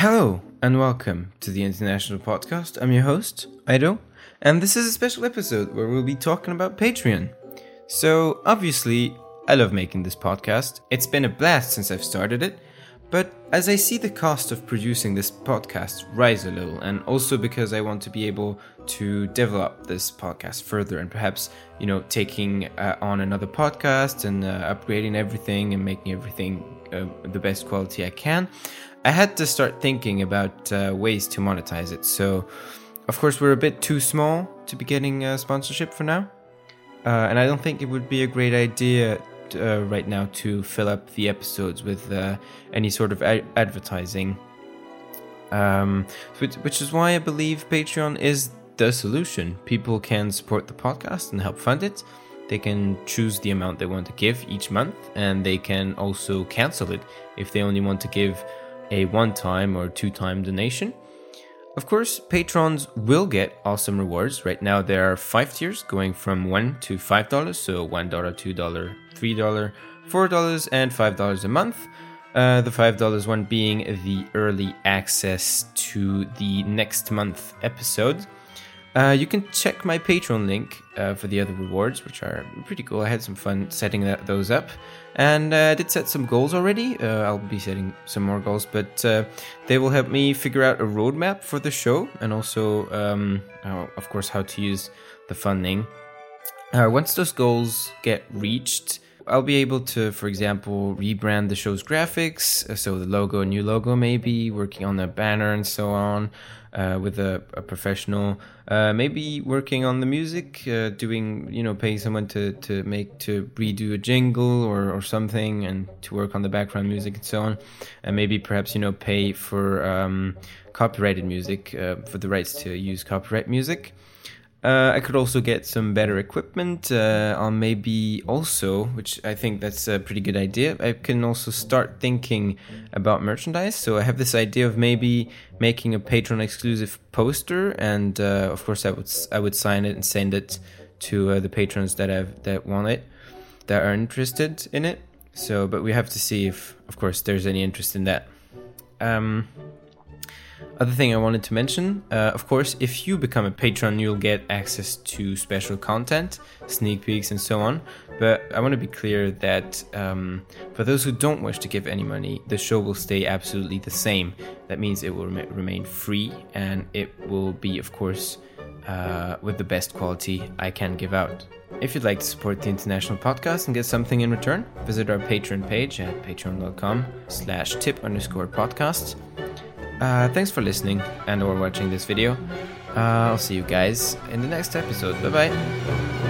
Hello and welcome to the International Podcast. I'm your host, Ido, and this is a special episode where we'll be talking about Patreon. So, obviously, I love making this podcast. It's been a blast since I've started it, but as I see the cost of producing this podcast rise a little, and also because I want to be able to develop this podcast further and perhaps, you know, taking uh, on another podcast and uh, upgrading everything and making everything uh, the best quality I can, I had to start thinking about uh, ways to monetize it. So, of course, we're a bit too small to be getting a sponsorship for now. Uh, and I don't think it would be a great idea uh, right now to fill up the episodes with uh, any sort of a- advertising. Um, which, which is why I believe Patreon is the solution. People can support the podcast and help fund it. They can choose the amount they want to give each month, and they can also cancel it if they only want to give a one time or two time donation. Of course, patrons will get awesome rewards. Right now, there are five tiers going from $1 to $5, so $1, $2, $3, $4, and $5 a month. Uh, the $5 one being the early access to the next month episode. Uh, you can check my Patreon link uh, for the other rewards, which are pretty cool. I had some fun setting that, those up. And uh, I did set some goals already. Uh, I'll be setting some more goals, but uh, they will help me figure out a roadmap for the show and also, um, of course, how to use the funding. Once those goals get reached, I'll be able to, for example, rebrand the show's graphics. Uh, so the logo, new logo, maybe working on the banner and so on uh, with a, a professional. Uh, maybe working on the music, uh, doing you know, paying someone to to make to redo a jingle or or something, and to work on the background music and so on. And maybe perhaps you know pay for um, copyrighted music uh, for the rights to use copyright music. Uh, I could also get some better equipment uh, on maybe also, which I think that's a pretty good idea. I can also start thinking about merchandise. So I have this idea of maybe making a Patreon exclusive poster, and uh, of course I would I would sign it and send it to uh, the patrons that have that want it, that are interested in it. So, but we have to see if, of course, there's any interest in that. Um, other thing I wanted to mention, uh, of course, if you become a patron, you'll get access to special content, sneak peeks, and so on. But I want to be clear that um, for those who don't wish to give any money, the show will stay absolutely the same. That means it will rem- remain free and it will be, of course, uh, with the best quality I can give out. If you'd like to support the International Podcast and get something in return, visit our Patreon page at patreon.com slash tip underscore podcast. Uh, thanks for listening and or watching this video. Uh, I'll see you guys in the next episode. Bye bye.